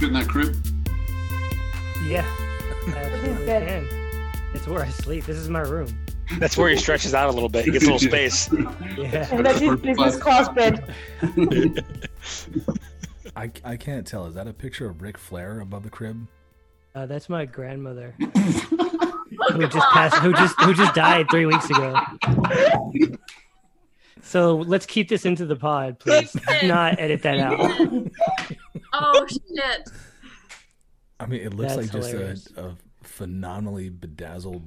Flem, fit in that crib? Yeah, I absolutely can. It's where I sleep. This is my room. That's where he stretches out a little bit. He gets a little space. Yeah. And that's his business class bed. I, I can't tell. Is that a picture of Ric Flair above the crib? Uh, that's my grandmother, who just passed, who just who just died three weeks ago. So let's keep this into the pod, please. Not edit that out. Oh shit! I mean, it looks That's like just a, a phenomenally bedazzled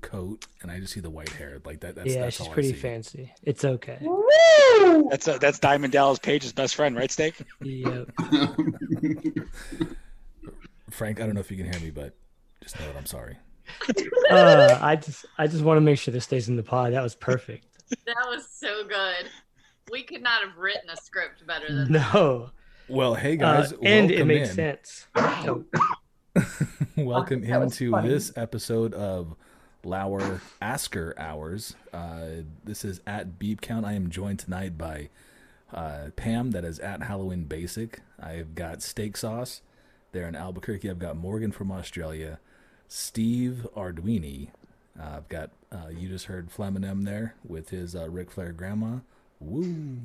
coat, and I just see the white hair. Like that. That's, yeah, that's she's all pretty I see. fancy. It's okay. Woo! That's uh, that's Diamond Dallas Page's best friend, right, Steak? Yep. Frank, I don't know if you can hear me, but just know that I'm sorry. Uh, I just I just want to make sure this stays in the pod. That was perfect. That was so good. We could not have written a script better than that. No, Well, hey uh, guys, and it makes in. sense. So, welcome That into funny. this episode of Lour Asker Hours. Uh, this is at Beep Count. I am joined tonight by uh, Pam, that is at Halloween Basic. I've got Steak Sauce there in Albuquerque. I've got Morgan from Australia, Steve Arduini. Uh, I've got uh, you just heard Fleminem there with his uh, Ric Flair grandma. Woo!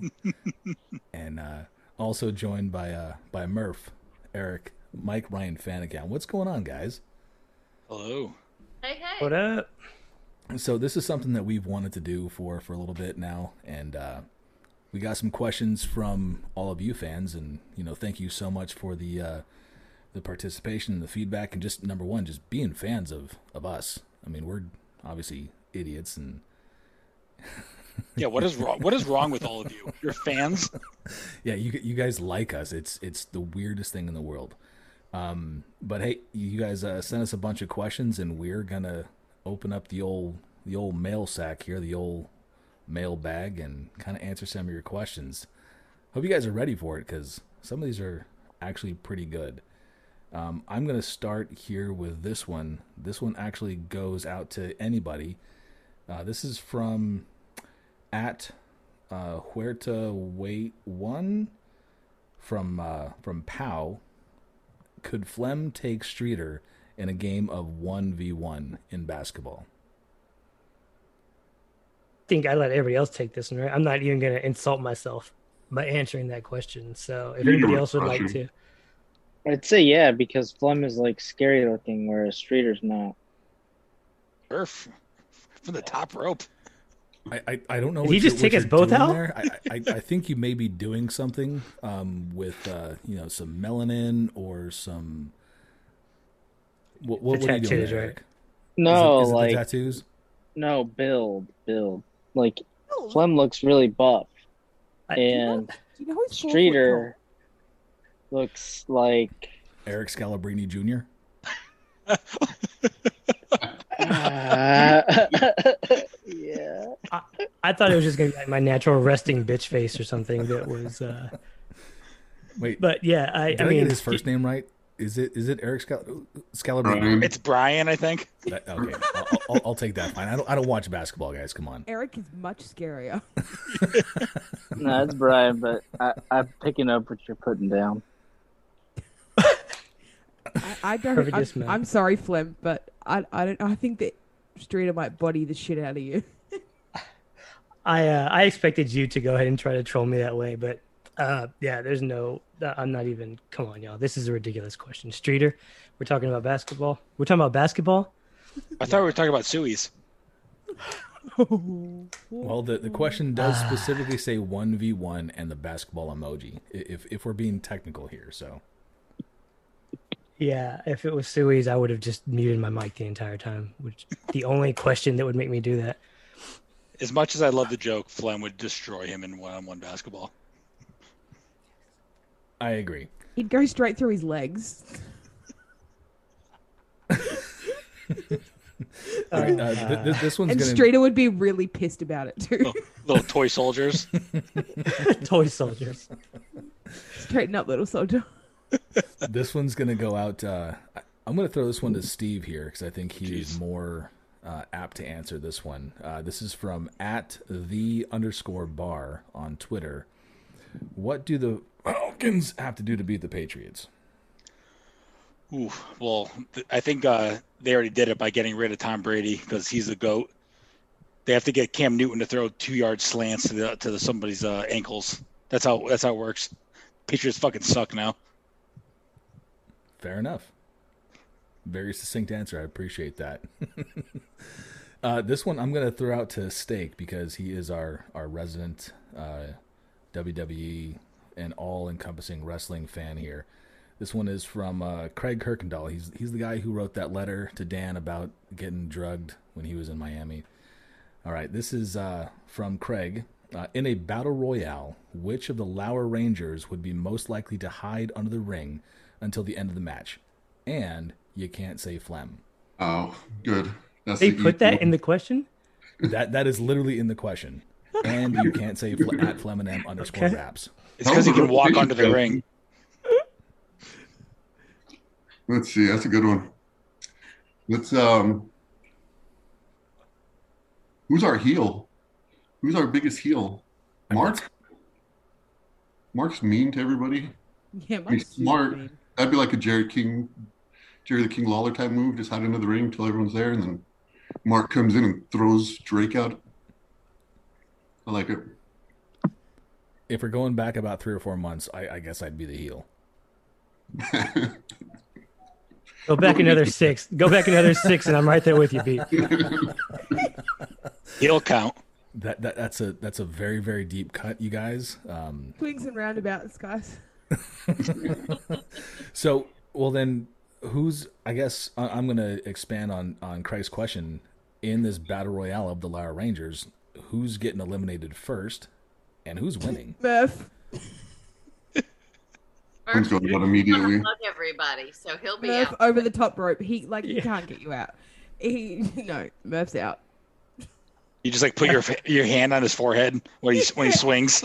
and uh, also joined by uh, by Murph, Eric, Mike, Ryan Fanagan. What's going on, guys? Hello. Hey, hey. what up? So this is something that we've wanted to do for for a little bit now, and uh, we got some questions from all of you fans, and you know, thank you so much for the uh, the participation and the feedback, and just number one, just being fans of of us. I mean, we're obviously idiots, and Yeah, what is wrong? What is wrong with all of you? You're fans. yeah, you you guys like us. It's it's the weirdest thing in the world. Um, but hey, you guys uh, sent us a bunch of questions, and we're gonna open up the old the old mail sack here, the old mail bag, and kind of answer some of your questions. Hope you guys are ready for it because some of these are actually pretty good. Um, I'm gonna start here with this one. This one actually goes out to anybody. Uh, this is from at uh, Huerta Wait One from uh, from Pow. Could Flem take Streeter in a game of one v one in basketball? I think I let everybody else take this one, right? I'm not even gonna insult myself by answering that question. So if You anybody else would like to, I'd say yeah, because Flem is like scary looking, whereas Streeter's not. Murph from the top rope. I, I, I don't know. Did what he just you're- take us both out? There. I, I I think you may be doing something um, with uh, you know some melanin or some. What, what, The what are you doing tattoos, right? Eric? No, is it, is it like the tattoos. no build, build. Like Flem looks really buff, I- and you know he's four foot Streeter looks like. Eric Scalabrine Jr. Uh, yeah. I thought it was just gonna be like my natural resting bitch face or something that was. uh Wait, But yeah, I, did I I, mean, get his first name right? Is it is it Eric Scal- Scalabrine? It's Brian, I think. That- okay, I'll, I'll, I'll take that. Fine. I don't I don't watch basketball, guys. Come on. Eric is much scarier. No, it's Brian, but I, I'm picking up what you're putting down. I, I, don't. I'm. I'm sorry, Flem, but I, I don't. I think that Streeter might body the shit out of you. I uh, I expected you to go ahead and try to troll me that way, but uh, yeah, there's no. uh, I'm not even. Come on, y'all. This is a ridiculous question. Streeter, we're talking about basketball. We're talking about basketball. I thought we were talking about Suey's. Well, the, the question does specifically say one v one and the basketball emoji. If if we're being technical here, so Yeah, if it was Suey's, I would have just muted my mic the entire time. Which the only question that would make me do that. As much as I love the joke, Flem would destroy him in one-on-one basketball. I agree. He'd go straight through his legs. All right, uh, th- th- this one's And gonna Streeter would be really pissed about it too. Little, little toy soldiers. Toy soldiers. Straighten up, little soldier. this one's gonna go out. Uh, I- I'm gonna throw this one to Steve here because I think he is more uh, apt to answer this one. Uh, this is from at the underscore bar on Twitter. What do the Falcons have to do to beat the Patriots? Ooh, well, th- I think uh, they already did it by getting rid of Tom Brady because he's the goat. They have to get Cam Newton to throw two yard slants to the to the, somebody's uh, ankles. That's how that's how it works. Patriots fucking suck now. Fair enough. Very succinct answer. I appreciate that. uh, this one I'm going to throw out to Steak because he is our our resident uh, WWE and all encompassing wrestling fan here. This one is from uh, Craig Kirkendall. He's he's the guy who wrote that letter to Dan about getting drugged when he was in Miami. All right, this is uh, from Craig. Uh, in a battle royale, which of the Lower Rangers would be most likely to hide under the ring until the end of the match? And you can't say phlegm. Oh, good. That's They the put that equal- in the question. That that is literally in the question. And you can't say fl- at Fleminem underscore Okay. raps. It's because he can walk under the ring. Let's see. That's a good one. Let's um. Who's our heel? Who's our biggest heel? Mark. Mark's mean to everybody. Yeah, He's Mike's super smart. mean. That'd be like a Jerry King, Jerry the King Lawler type move. Just hide under the ring until everyone's there, and then Mark comes in and throws Drake out. I like it. If we're going back about three or four months, I, I guess I'd be the heel. Go back another six. Go back another six, and I'm right there with you, Pete. He'll count. That, that that's a that's a very very deep cut, you guys. Um, Swings and roundabouts, guys. so well then, who's I guess I- I'm gonna expand on on Craig's question in this battle royale of the Lara Rangers. Who's getting eliminated first, and who's winning? Murph. One's going out Murph immediately. hug everybody, so he'll be Murph out. over the top rope. He like he can't get you out. He no, Murph's out. You just like put your your hand on his forehead when he when he swings.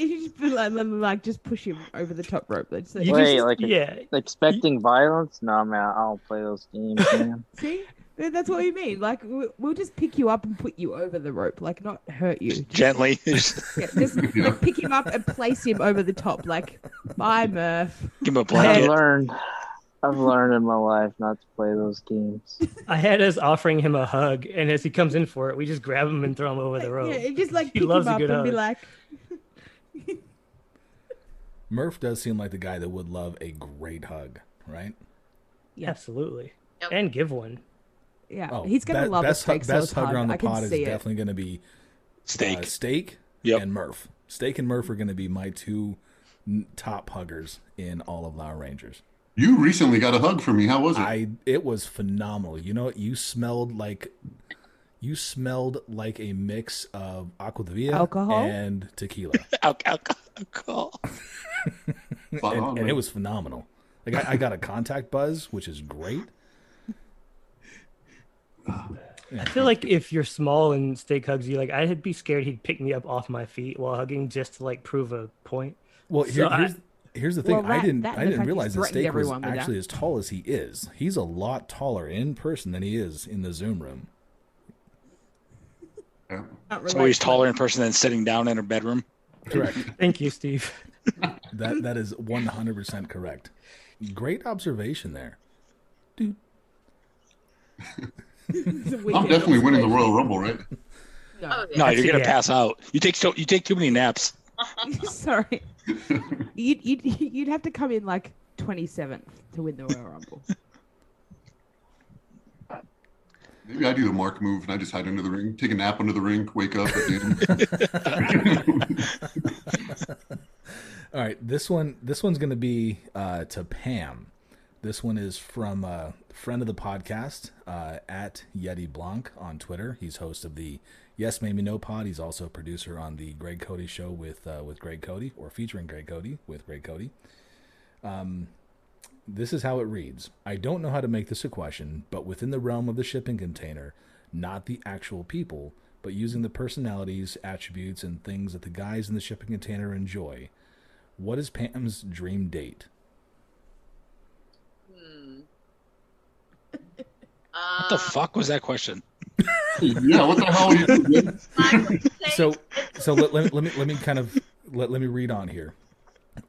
You just feel like, like just push him over the top rope. Let's say. You Wait, just- like a- yeah, Expecting violence? No, man, I don't play those games, man. See, that's what we mean. Like we- we'll just pick you up and put you over the rope, like not hurt you. Just, Gently, yeah, just like, pick him up and place him over the top. Like, bye, Murph. give him a I've blanket. learned. I've learned in my life not to play those games. I had us offering him a hug, and as he comes in for it, we just grab him and throw him over the rope. Yeah, and just like He pick him loves a up good and be hug. like, Murph does seem like the guy that would love a great hug, right? Yeah. Absolutely, Yep. and give one. yeah, Oh, he's gonna be- love best, a steak hu- best hugger hug. on the I can pod is it. definitely going to be Steak. uh, Steak Yep. and Murph. Steak and Murph are going to be my two n- top huggers in all of Lower Rangers. You recently got a hug from me. How was it? I it was phenomenal. You know, what? you smelled like you smelled like a mix of aqua de Villa Alcohol? and tequila, Al- al- alcohol. And, on, and it was phenomenal. Like I, I got a contact buzz, which is great. I feel like if you're small and Steak hugs you, like I'd be scared he'd pick me up off my feet while hugging just to like prove a point. Well, So here, I- here's here's the thing. Well, I didn't that I didn't realize that Steak was everyone with that. actually as tall as he is. He's a lot taller in person than he is in the Zoom room. Yeah. Can't So he's taller in person than sitting down in a bedroom. Correct. Thank you, Steve. that that is one hundred percent correct. Great observation there. Dude, It's a I'm definitely winning the. Royal Rumble, right? No, Oh, No, you're gonna Yeah. pass out. You take so you take too many naps. sorry. You'd, you'd you'd have to come in like 27th to win the Royal Rumble. Maybe I do the Mark move and I just hide under the ring, take a nap under the ring, wake up. All right, this one this one's going to be uh, to Pam. This one is from a friend of the podcast uh, at Yeti Blanc on Twitter. He's host of the Yes Maybe No Pod. He's also a producer on the Greg Cody Show with uh, with Greg Cody or featuring Greg Cody with Greg Cody. Um, this is how it reads. I don't know how to make this a question, but within the realm of the shipping container, not the actual people, but using the personalities, attributes, and things that the guys in the shipping container enjoy. What is Pam's dream date? Hmm. What the fuck was that question? yeah, what the hell are you doing? I would say So, so let, let, let me let me kind of let, let me read on here.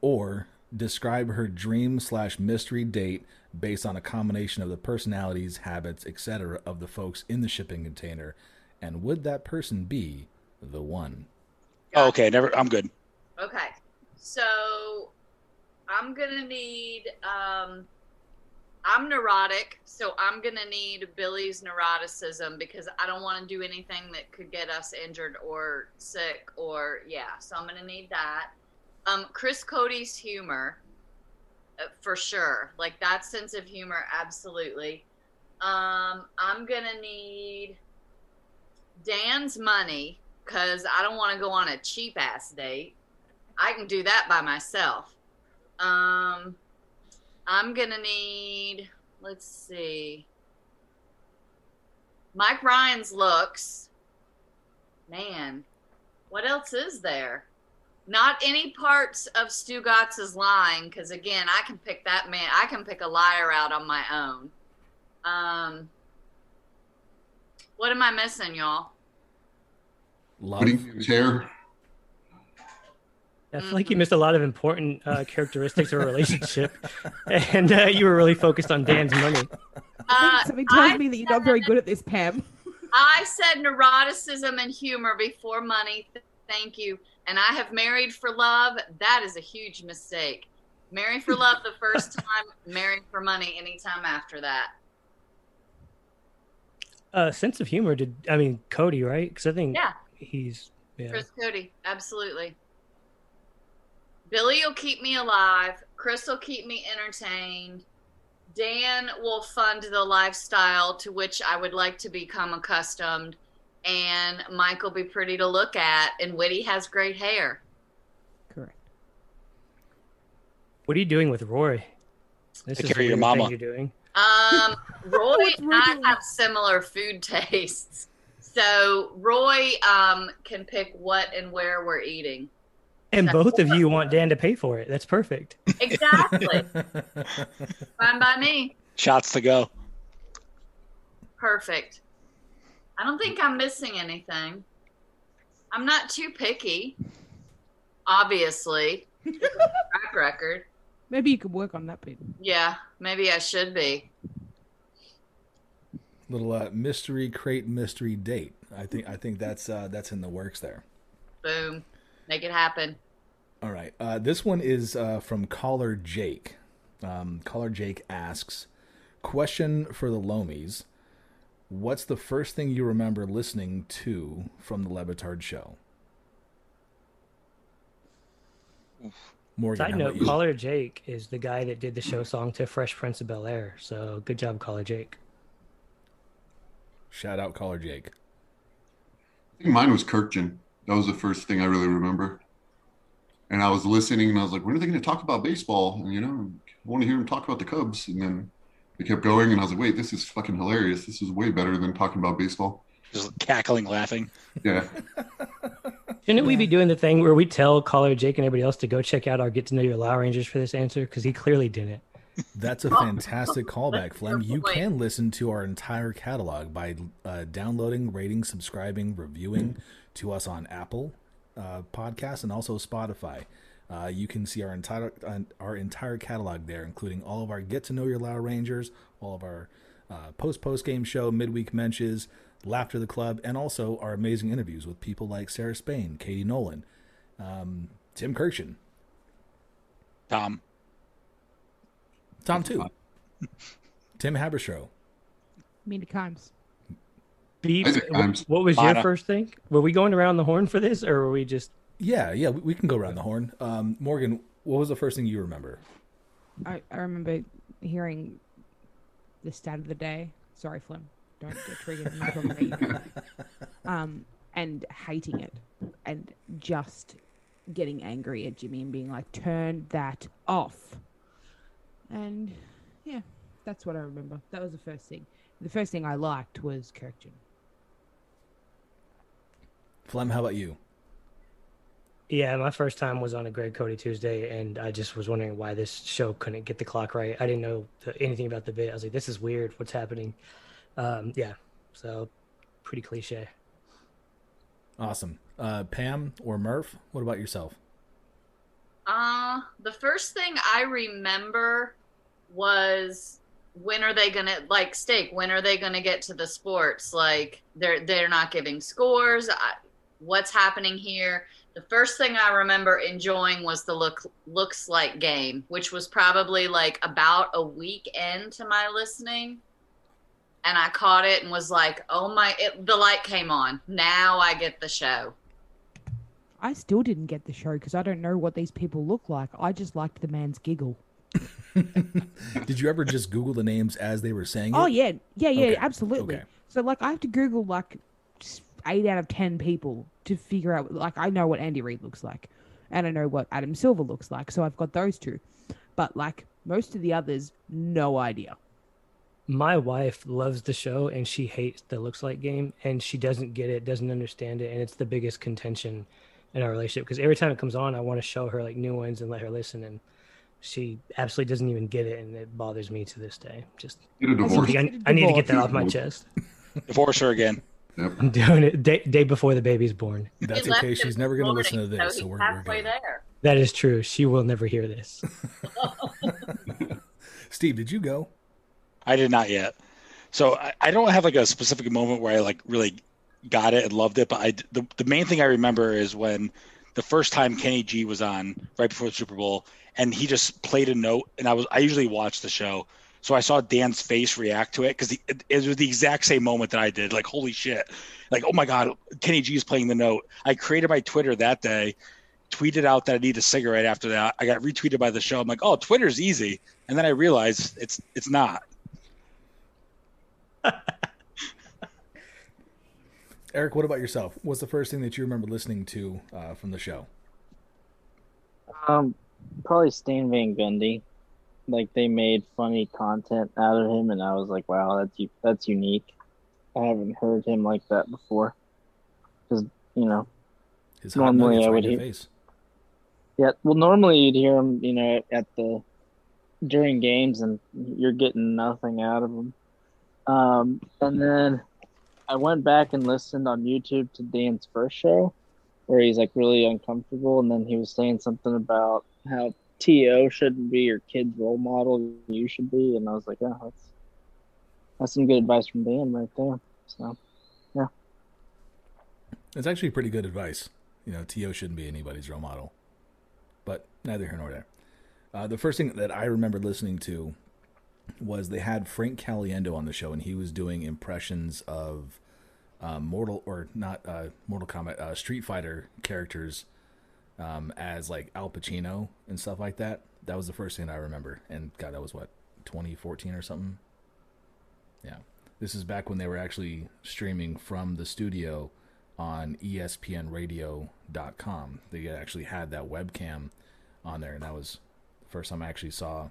Or describe her dream slash mystery date based on a combination of the personalities, habits, etc. of the folks in the shipping container, and would that person be the one? Oh, okay, never. I'm good. Okay. So I'm gonna need um I'm neurotic, so I'm gonna need Billy's neuroticism because I don't want to do anything that could get us injured or sick or yeah. So I'm gonna need that. Um, Chris Cote's humor, uh, for sure. Like that sense of humor, absolutely. Um, I'm gonna need Dan's money because I don't want to go on a cheap ass date. I can do that by myself. Um, I'm gonna need. Let's see. Mike Ryan's looks. Man, what else is there? Not any parts of Stu Gotz's lying, because again, I can pick that man. I can pick a liar out on my own. Um, what am I missing, y'all? Love. Putting in his hair. I feel like you missed a lot of important uh, characteristics of a relationship, and uh, you were really focused on Dan's money. I Uh, think something tells I me that you're not very good at this, Pam. I said neuroticism and humor before money. Thank you. And I have married for love. That is a huge mistake. Marry for love the first time, marry for money anytime after that. Uh, sense of humor did I mean Cote right? Because I think Yeah. he's yeah. Chris Cote, absolutely. Billy will keep me alive. Chris will keep me entertained. Dan will fund the lifestyle to which I would like to become accustomed. And Mike will be pretty to look at. And Whitty has great hair. Correct. What are you doing with Roy? This Take is a care of your mama. You're doing. Um, Roy What's and I have similar food tastes. So Roy um, can pick what and where we're eating. And both of you want Dan to pay for it. That's perfect. Exactly. Fine by me. Shots to go. Perfect. I don't think I'm missing anything. I'm not too picky. Obviously. Track record. Maybe you could work on that bit. Yeah, maybe I should be. Little uh, mystery crate mystery date. I think I think that's uh, that's in the works there. Boom. Make it happen. All right. Uh, this one is uh, from caller Jake. Um, caller Jake asks, question for the Lomies. What's the first thing you remember listening to from the Le Batard show? Morgan, Side note. Caller Jake is the guy that did the show song to Fresh Prince of Bel Air. So good job, Caller Jake. Shout out caller Jake. I think mine was Kurkjian. That was the first thing I really remember. And I was listening and I was like, when are they going to talk about baseball? And, you know, I want to hear them talk about the Cubs. And then they kept going and I was like, wait, this is fucking hilarious. This is way better than talking about baseball. Just cackling, laughing. Yeah. Shouldn't we be doing the thing where we tell Caller Jake and everybody else to go check out our Get to Know Your Law Rangers for this answer? Because he clearly didn't. That's a fantastic callback, Flem. You can listen to our entire catalog by uh, downloading, rating, subscribing, reviewing to us on Apple uh, Podcasts and also Spotify. Uh, you can see our entire uh, our entire catalog there, including all of our Get to Know Your Loud Rangers, all of our uh, post post game show, midweek mentions, Laughter the Club, and also our amazing interviews with people like Sarah Spain, Katie Nolan, um, Tim Kurkjian, Tom. Tom too, Tim Haberstroh. Many times. Beep. Isaac wh- Times. What was your first thing? Were we going around the horn for this, or were we just? Yeah, yeah, we, we can go around the horn. Um, Morgan, what was the first thing you remember? I, I remember hearing the stat of the day. Sorry, Flem. Don't get triggered. Not talking about. Um, and hating it and just getting angry at Jimmy and being like, turn that off. And yeah, that's what I remember. That was the first thing. The first thing I liked was Kurkjian. Flem, how about you? Yeah, my first time was on a Greg Cody Tuesday, and I just was wondering why this show couldn't get the clock right. I didn't know the, anything about the bit. I was like, "This is weird. What's happening?" Um, yeah, so pretty cliche. Awesome. Uh, Pam or Murph, what about yourself? Uh, the first thing I remember was when are they gonna like steak? When are they gonna get to the sports? Like they're they're not giving scores. I, what's happening here? The first thing I remember enjoying was the look looks like game, which was probably like about a week into my listening. And I caught it and was like, "Oh my!" It, the light came on. Now I get the show. I still didn't get the show because I don't know what these people look like. I just liked the man's giggle. Did you ever just Google the names as they were saying oh, it? Oh yeah, yeah, yeah, Okay, absolutely. okay. So like, I have to Google like eight out of ten people to figure out. Like, I know what Andy Reid looks like, and I know what Adam Silver looks like. So I've got those two, but like most of the others, no idea. My wife loves the show and she hates the looks like game and she doesn't get it, doesn't understand it, and it's the biggest contention in our relationship because every time it comes on, I want to show her like new ones and let her listen, and she absolutely doesn't even get it, and it bothers me to this day. Just Get a divorce. I, I need to get that off my chest. Divorce her again. Yep. I'm doing it day, day before the baby's born. That's He left okay. She's never going to listen to this, so so we're, we're halfway there. That is true. She will never hear this. Steve, did you go? I did not yet. So I, I don't have like a specific moment where I like really got it and loved it, but I the, the main thing I remember is when the first time Kenny G was on right before the Super Bowl and he just played a note and I was I usually watch the show. So I saw Dan's face react to it because it, it was the exact same moment that I did. Like, holy shit. Like, oh my God, Kenny G is playing the note. I created my Twitter that day, tweeted out that I need a cigarette after that. I got retweeted by the show. I'm like, oh, Twitter's easy. And then I realized it's it's not. Eric, what about yourself? What's the first thing that you remember listening to uh, from the show? Um, probably Stan Van Gundy. Like they made funny content out of him, and I was like, wow, that's that's unique. I haven't heard him like that before. Because you know, His Normally, I would hear- face. yeah. Well, normally you'd hear him, you know, at the during games, and you're getting nothing out of him. Um, and then I went back and listened on YouTube to Dan's first show, where he's like really uncomfortable, and then he was saying something about how To shouldn't be your kid's role model, you should be, and I was like, yeah, that's that's some good advice from Dan right there. So yeah. It's actually pretty good advice. You know, To shouldn't be anybody's role model, but neither here nor there. Uh, the first thing that I remember listening to was they had Frank Caliendo on the show, and he was doing impressions of uh, Mortal or not uh, Mortal Kombat, uh, Street Fighter characters um, as like Al Pacino and stuff like that. That was the first thing I remember, and God, that was what 2014 or something. Yeah, this is back when they were actually streaming from the studio on ESPNRadio.com. They actually had that webcam on there, and that was the first time I actually saw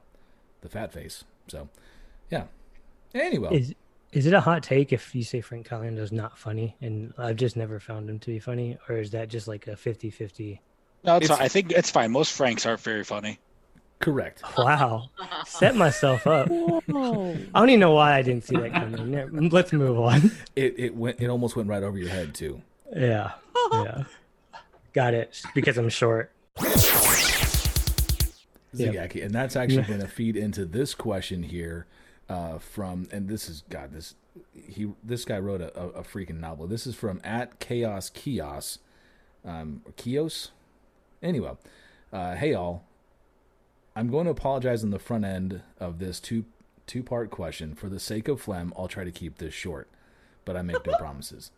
the fat face. So, yeah. Anyway, Is is it a hot take if you say Frank Caliendo's not funny and I've just never found him to be funny, or is that just like a 50-50? No, it's, It's- fine. I think it's fine. Most Franks aren't very funny. correct. Wow, set myself up. Whoa. I don't even know why I didn't see that coming. Let's move on. It it went. It almost went right over your head too. Yeah, yeah, got it. Because I'm short. Yep. And that's actually going to feed into this question here uh, from, and this is God, this he this guy wrote a, a, a freaking novel. This is from at Chaos Kios, um, Kios. Anyway, uh, hey all, I'm going to apologize on the front end of this two two part question. For the sake of phlegm, I'll try to keep this short, but I make no promises.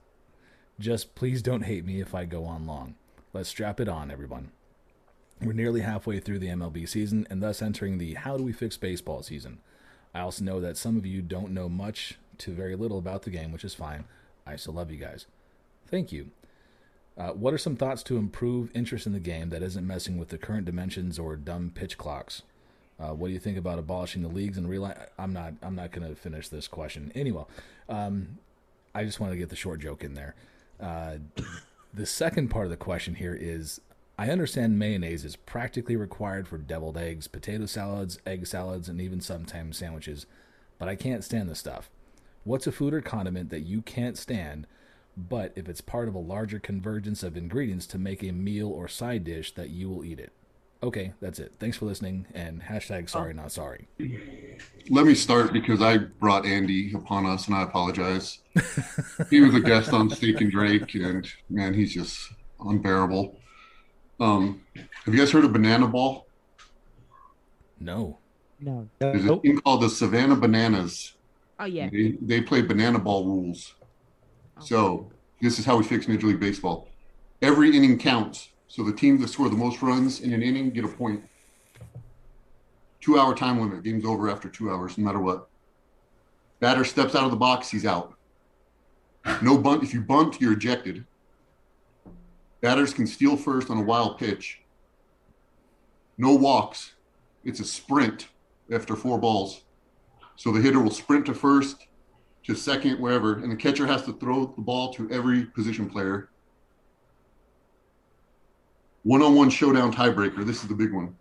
Just please don't hate me if I go on long. Let's strap it on, everyone. We're nearly halfway through the MLB season and thus entering the How Do We Fix Baseball season. I also know that some of you don't know much to very little about the game, which is fine. I still love you guys. Thank you. Uh, what are some thoughts to improve interest in the game that isn't messing with the current dimensions or dumb pitch clocks? Uh, what do you think about abolishing the leagues and realize I'm not I'm not going to finish this question anyway. Um, I just wanted to get the short joke in there. Uh, the second part of the question here is I understand mayonnaise is practically required for deviled eggs, potato salads, egg salads, and even sometimes sandwiches, but I can't stand the stuff. What's a food or condiment that you can't stand, but if it's part of a larger convergence of ingredients to make a meal or side dish, that you will eat it? Okay, that's it. Thanks for listening and hashtag sorry not sorry. Let me start because I brought Andy upon us, and I apologize. he was a guest on Steak and Drake, and man, he's just unbearable. Um, have you guys heard of Banana Ball? No. No. There's a Nope. team called the Savannah Bananas. Oh yeah. They, they play banana ball rules. Oh. So this is how we fix Major League Baseball. Every inning counts. So the team that score the most runs in an inning get a point. Two hour time limit. Game's over after two hours, no matter what. Batter steps out of the box, he's out. No bunt. If you bunt, you're ejected. Batters can steal first on a wild pitch. No walks. It's a sprint after four balls. So the hitter will sprint to first, to second, wherever, and the catcher has to throw the ball to every position player. One on one showdown tiebreaker. This is the big one.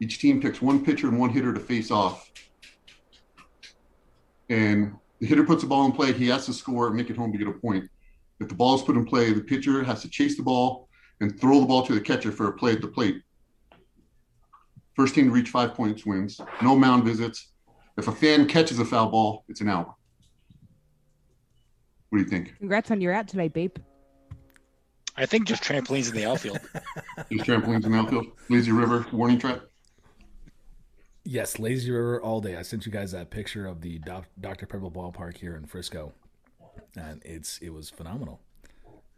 Each team picks one pitcher and one hitter to face off. And the hitter puts the ball in play. He has to score and make it home to get a point. If the ball is put in play, the pitcher has to chase the ball and throw the ball to the catcher for a play at the plate. First team to reach five points wins. No mound visits. If a fan catches a foul ball, it's an out. What do you think? Congrats on your out today, Beep. I think just trampolines in the outfield. Just trampolines in the outfield, lazy river, warning track. Yes, Lazy River all day. I sent you guys that picture of the Doc- Dr. Pepper ballpark here in Frisco, and it's it was phenomenal.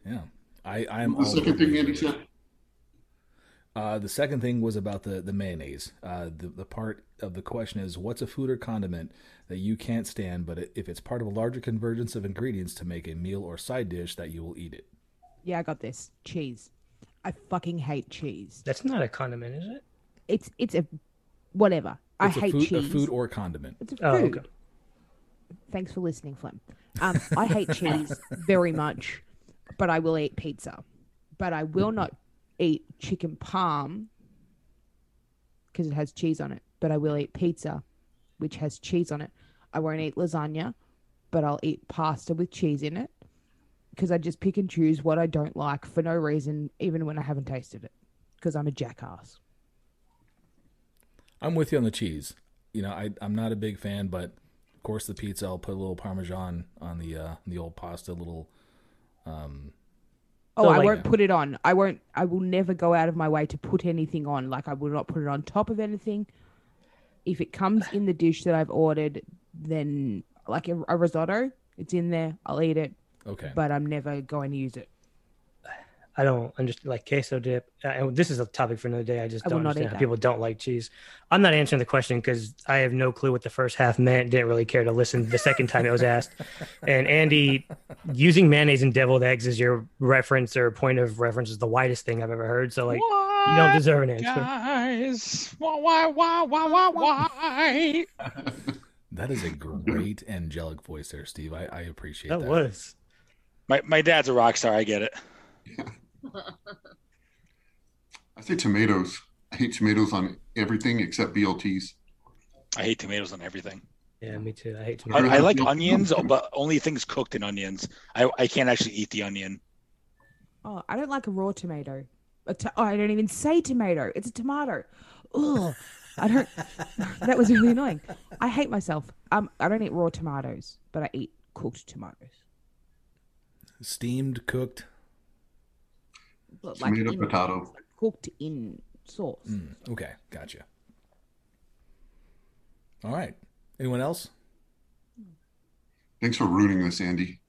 Yeah, I I am The all second thing Andy River. said. Uh, the second thing was about the the mayonnaise. Uh, the the part of the question is, what's a food or condiment that you can't stand, but if it's part of a larger convergence of ingredients to make a meal or side dish, that you will eat it. Yeah, I got this. Cheese. I fucking hate cheese. That's not a condiment, is it? It's it's a whatever. I It's a hate food, cheese. a food or condiment. It's a Oh, food. okay. Thanks for listening, Flem. Um, I hate cheese very much, but I will eat pizza. But I will not eat chicken palm because it has cheese on it. But I will eat pizza, which has cheese on it. I won't eat lasagna, but I'll eat pasta with cheese in it because I just pick and choose what I don't like for no reason, even when I haven't tasted it because I'm a jackass. I'm with you on the cheese. You know, I I'm not a big fan, but of course the pizza. I'll put a little parmesan on the uh, the old pasta, little. Um, Oh, I like- won't put it on. I won't. I will never go out of my way to put anything on. Like I will not put it on top of anything. If it comes in the dish that I've ordered, then like a, a risotto, it's in there. I'll eat it, okay. but I'm never going to use it. I don't understand like queso dip. Uh, and this is a topic for another day. I just I don't not understand how people don't like cheese. I'm not answering the question because I have no clue what the first half meant. Didn't really care to listen the second time it was asked. And Andy, using mayonnaise and deviled eggs as your reference or point of reference is the widest thing I've ever heard. So like, you don't deserve an answer. Guys, why, why, why, why, why, why? That is a great angelic voice there, Steve. I, I appreciate That that. was. My my dad's a rock star. I get it. I say tomatoes. I hate tomatoes on everything except BLTs. I hate tomatoes on everything. Yeah, me too. I hate I, tomatoes. I like onions, but only things cooked in onions. I, I can't actually eat the onion. Oh, I don't like a raw tomato. A to- oh, I don't even say tomato. It's a tomato. Ugh. I don't. that was really annoying. I hate myself. Um, I don't eat raw tomatoes, but I eat cooked tomatoes. Steamed, cooked. But, Tomato, in- potato. cooked in sauce. Mm, okay, gotcha. All right. Anyone else? Thanks for ruining this, Andy.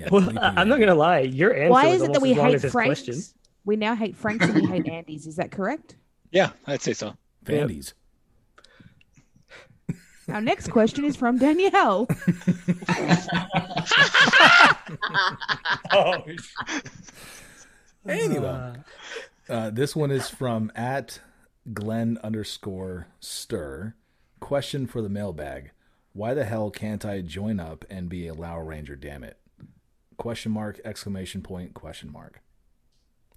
Yeah. Well, I- I'm not gonna lie. Your answer Why was is it that we hate as his Franks? question. We now hate Franks and we hate Andes. Is that correct? Yeah, I'd say so. Vandy's. Our next question is from Danielle. Oh, Anyway. Uh, this one is from at Glenn underscore stir. Question for the mailbag. Why the hell can't I join up and be a Lower Ranger, damn it? Question mark, exclamation point, question mark.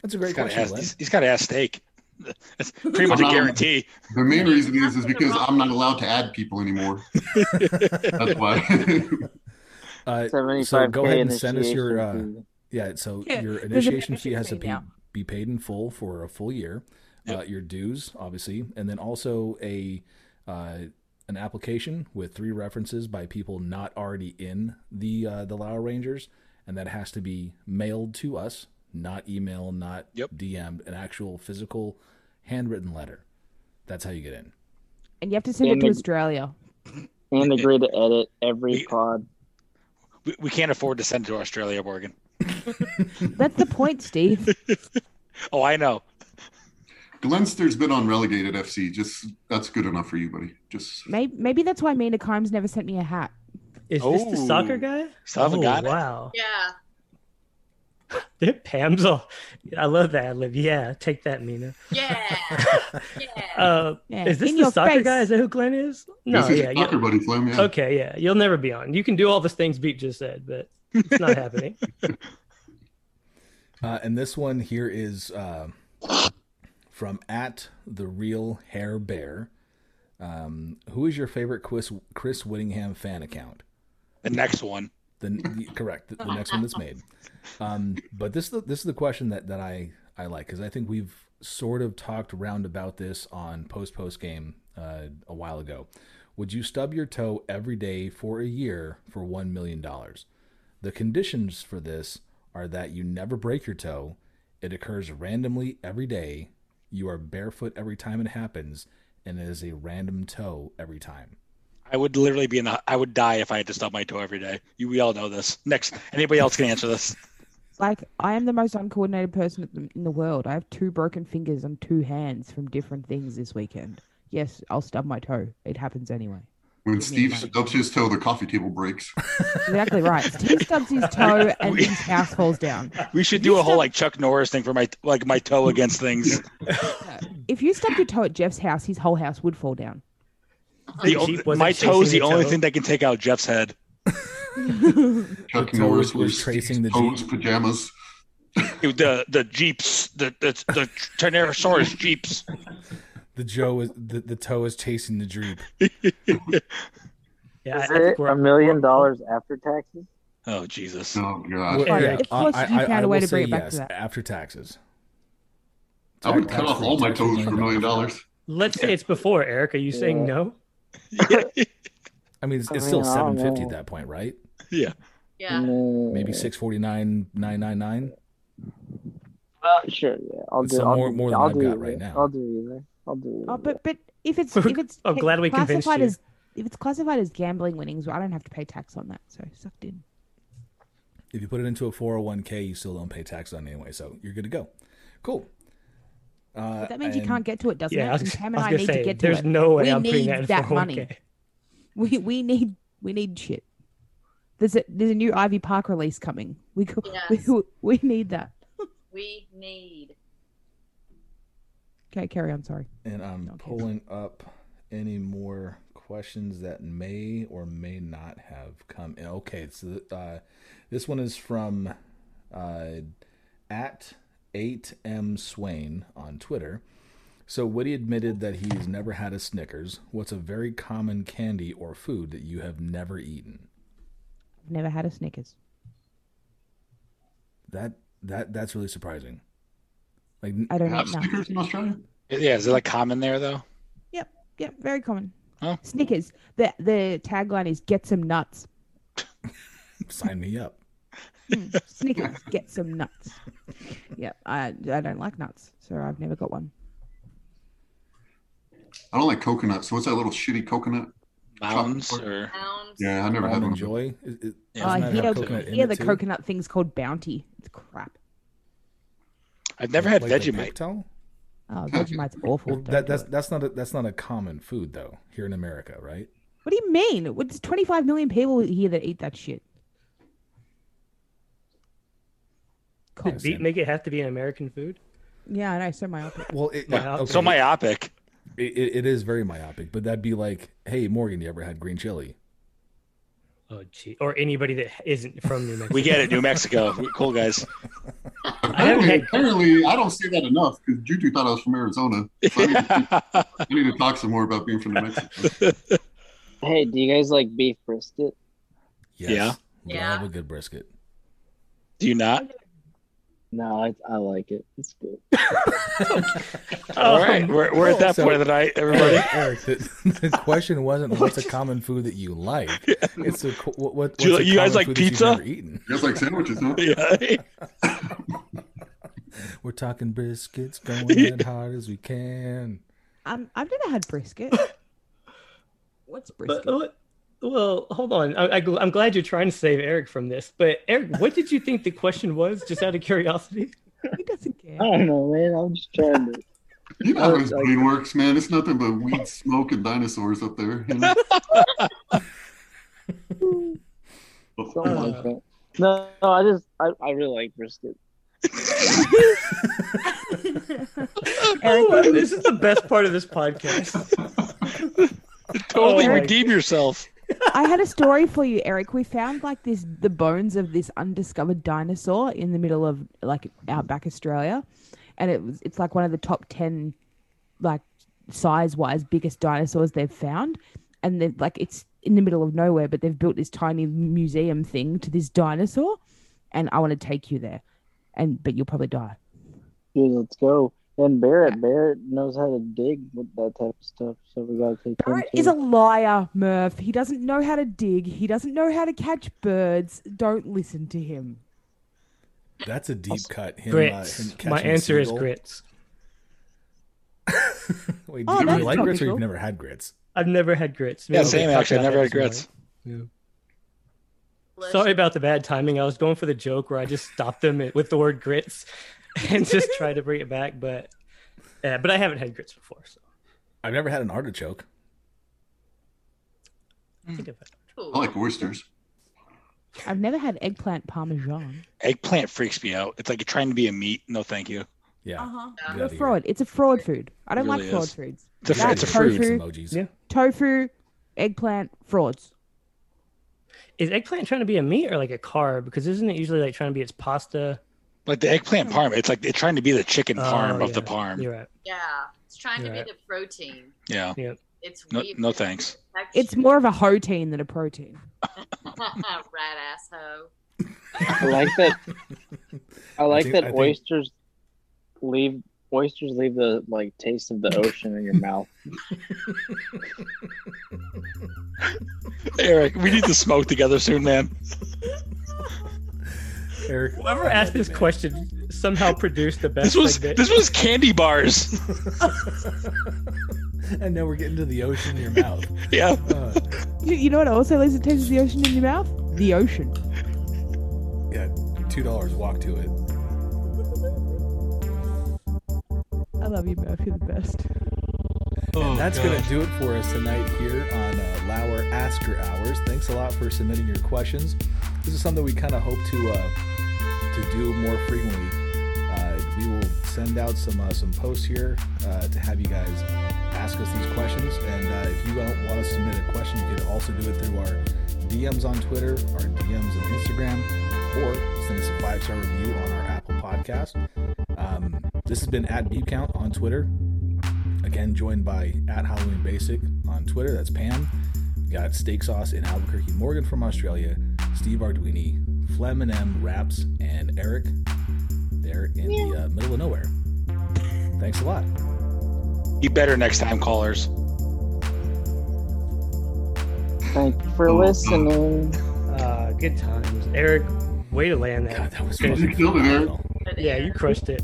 That's a great He's got to question, ask. He's, he's got to ask steak. That's pretty much a guarantee. The main reason is is because I'm not allowed to add people anymore. That's why. Uh, so 75K go ahead and send us your uh, yeah. So Yeah, your initiation fee has to be be paid in full for a full year, uh, your dues, obviously, and then also a uh, an application with three references by people not already in the uh, the Lao Rangers, and that has to be mailed to us, not email, not Yep. DM'd, an actual physical handwritten letter. That's how you get in. And you have to send And it to the- Australia. And agree to edit every We- pod. We, we can't afford to send it to Australia, Morgan. That's the point, Steve. Oh, I know. Glenster's been on relegated FC. Just that's good enough for you, buddy. Just Maybe, maybe that's why Mina Kimes never sent me a hat. Is this the soccer Oh. guy? Still haven't oh, gotten it? wow. Yeah. Pam's all. I love that live. Yeah, take that, Mina. Yeah. yeah. Uh, Yeah, is this in the soccer face. guy? Is that who Glenn is? No, this is yeah. soccer buddy Flim. Yeah. okay, yeah. You'll never be on. You can do all the things Beat just said, but it's not happening. Uh, and this one here is uh, from at the real hair bear. Um, who is your favorite Chris Chris Wittyngham fan account? The next one. The, correct the, the next one that's made. Um, but this is the, this is the question that that I I like because I think we've sort of talked round about this on post post game uh, a while ago. Would you stub your toe every day for a year for one million dollars? The conditions for this are that you never break your toe, it occurs randomly every day, you are barefoot every time it happens, and it is a random toe every time. I would literally be in the. I would die if I had to stub my toe every day. You, we all know this. Next, anybody else can answer this? Like, I am the most uncoordinated person in the- world. I have two broken fingers and two hands from different things this weekend. Yes, I'll stub my toe. It happens anyway. When me Steve money. stubs his toe, the coffee table breaks. Exactly right. Steve stubs his toe and his house falls down. We should do a whole like Chuck Norris thing for my like my toe against things. If you stubbed your toe at Jeff's house, his whole house would fall down. The Jeep only, my toe's chasing the a only toe. thing that can take out Jeff's head. Chuck Norris was tracing the toes Jeep. pajamas. The the jeeps, the the the Tyrannosaurus jeeps. The Joe is the, the toe is chasing the Jeep. Yeah, I, Is I it a million dollars after taxes? Oh Jesus! Oh Well, god. Fine, Eric, if Plus, you found a way to bring it back yes, to that. after taxes. I would cut off all my toes for a million dollars. let's say it's before Eric. Are you saying Yeah. I mean, it's, I it's mean, still I don't seven fifty know. at that point, right? yeah. Yeah. Maybe six forty nine nine nine nine. Well, sure, yeah. I'll It's do. some I'll more- do, more than I'll I've do got either. right now. I'll do either. I'll do oh, either. Oh, but but if it's if it's I'm oh, glad we convinced classified you. as if it's classified as gambling winnings, I don't have to pay tax on that. So sucked in. If you put it into a four hundred one k, you still don't pay tax on it anyway, so you're good to go. Cool. Uh, But that means you can't get to it, doesn't Yeah, I it? was, And I Pam was and I gonna need to get to there's it. There's no way We I'm putting need that in that money. We we need we need shit. There's a there's a new Ivy Park release coming. We go, Yes. we we need that. We need. Okay, carry on. Sorry. And I'm Okay. pulling up any more questions that may or may not have come in. Okay, so uh, this one is from uh, at 8M Swain on Twitter. So Woody admitted that he's never had a Snickers. What's a very common candy or food that you have never eaten? I've never had a Snickers. That that that's really surprising. Like I don't Have know. Snickers in Australia? Yeah. Is it like common there though? Yep, yep, very common. Oh. Snickers. The the tagline is "Get some nuts." sign me up. Mm, Snickers, get some nuts. Yeah, I I don't like nuts, so I've never got one. I don't like coconut. So what's that little shitty coconut? Mounds Chocolate. or Yeah, I never had Almond one. Joy. Is- is- Yeah, Oh, doesn't I hear, coconut hear the too? coconut thing's called Bounty. It's crap. I've never had Like the Vegemite. Picto? Oh, Vegemite's awful. That, that's that's not a, that's not a common food though here in America, right? What do you mean? There's 25 million people here that eat that shit. Did Beat make it have to be an American food? Yeah, and I said So myopic. Well, it, Yeah, okay, So myopic. it, it, it is very myopic, but that'd be like, hey, Morgan, you ever had green chili? Oh, gee. Or anybody that isn't from New Mexico. We get it, New Mexico. We're cool guys. Apparently, had- apparently, I don't say that enough because Juju thought I was from Arizona. So I, need to, I need to talk some more about being from New Mexico. Hey, do you guys like beef brisket? Yes. Yeah. We Yeah. love a good brisket. Do you not? No, I, I like it. It's good. All right, Um, we're, we're at that so- point of the night, everybody. Eric, the, the question wasn't what's a common food that you like. It's a, what, what, Do you- what's a you guys like food that you've pizza? never eaten. You guys like sandwiches, huh? Yeah. We're talking biscuits, going as hard as we can. Um, I've never had brisket. What's brisket? But, what- well, hold on. I, I, I'm glad you're trying to save Eric from this. But Eric, what did you think the question was? Just out of curiosity. he doesn't care. I don't know, man. I'm just trying to. You know how his brain works, man. It's nothing but weed, smoke, and dinosaurs up there. you know? Something like that. No, no, I just I, I really like brisket. Oh, this is the best part of this podcast. totally Oh my- redeem yourself. I had a story for you, Eric. We found like this the bones of this undiscovered dinosaur in the middle of like outback Australia, and it was it's like one of the top ten like size wise biggest dinosaurs they've found, and then like it's in the middle of nowhere, but they've built this tiny museum thing to this dinosaur, and I want to take you there, and but you'll probably die. Yeah, let's go. And Barrett, Barrett knows how to dig with that type of stuff, so we gotta take him Barrett too. is a liar, Murph. He doesn't know how to dig. He doesn't know how to catch birds. Don't listen to him. That's a deep cut. Him, uh, Grits. him My catching a answer is seagull. grits. Wait, Oh, do you that's like grits or you've never had grits? I've never had grits. Yeah, same actually. I about never had this morning. grits. Sorry about the bad timing. I was going for the joke where I just stopped them with the word grits and just tried to bring it back, but yeah, but I haven't had grits before, so I've never had an artichoke. I think I've had. I like oysters. I've never had eggplant parmesan. Eggplant freaks me out. It's like you're trying to be a meat. No, thank you. Yeah. Uh-huh. Get You're a fraud. It's a fraud food. I don't It like fraud is. foods. It's a, That's it's a fruit. tofu. Emojis. Yeah. Tofu, eggplant, frauds. Is eggplant trying to be a meat or like a carb? Because isn't it usually like trying to be its pasta? Like the eggplant hmm. parm. It's like they're trying to be the chicken oh, parm Oh, of the parm. You're right. Yeah, it's trying to Right. be the protein. Yeah. It's No, weird. no thanks. It's more of a protein than a protein. rat asshole. I like that. I like think- that I think- oysters leave oysters leave the like taste of the ocean in your mouth. Eric, we need to smoke together soon, man. Eric, Whoever asked this question somehow produced the best This was segment. this was candy bars. and now we're getting to the ocean in your mouth. Yeah. Uh, You, you know what also leaves the taste of the ocean in your mouth? The ocean. yeah, two dollars. Walk to it. I love you, Murph. You're the best. And that's going to do it for us tonight here on uh, Lour Asker Hours. Thanks a lot for submitting your questions. This is something we kind of hope to uh, to do more frequently. Uh, we will send out some uh, some posts here uh, to have you guys ask us these questions. And uh, if you don't want to submit a question, you can also do it through our DMs on Twitter, our DMs on Instagram, or send us a five star review on our Apple Podcast. Um, this has been at Beep Count on Twitter. Again, joined by at Halloween Basic on Twitter. That's Pam. We got Steak Sauce in Albuquerque, Morgan from Australia, Steve Arduini, Flem and M Raps, and Eric there in the uh, middle of nowhere. Thanks a lot. Be better next time, callers. Thank you for listening. Uh, good times, Eric. Way to land that. God, that was Finish You killed it, Eric. Yeah, you crushed it.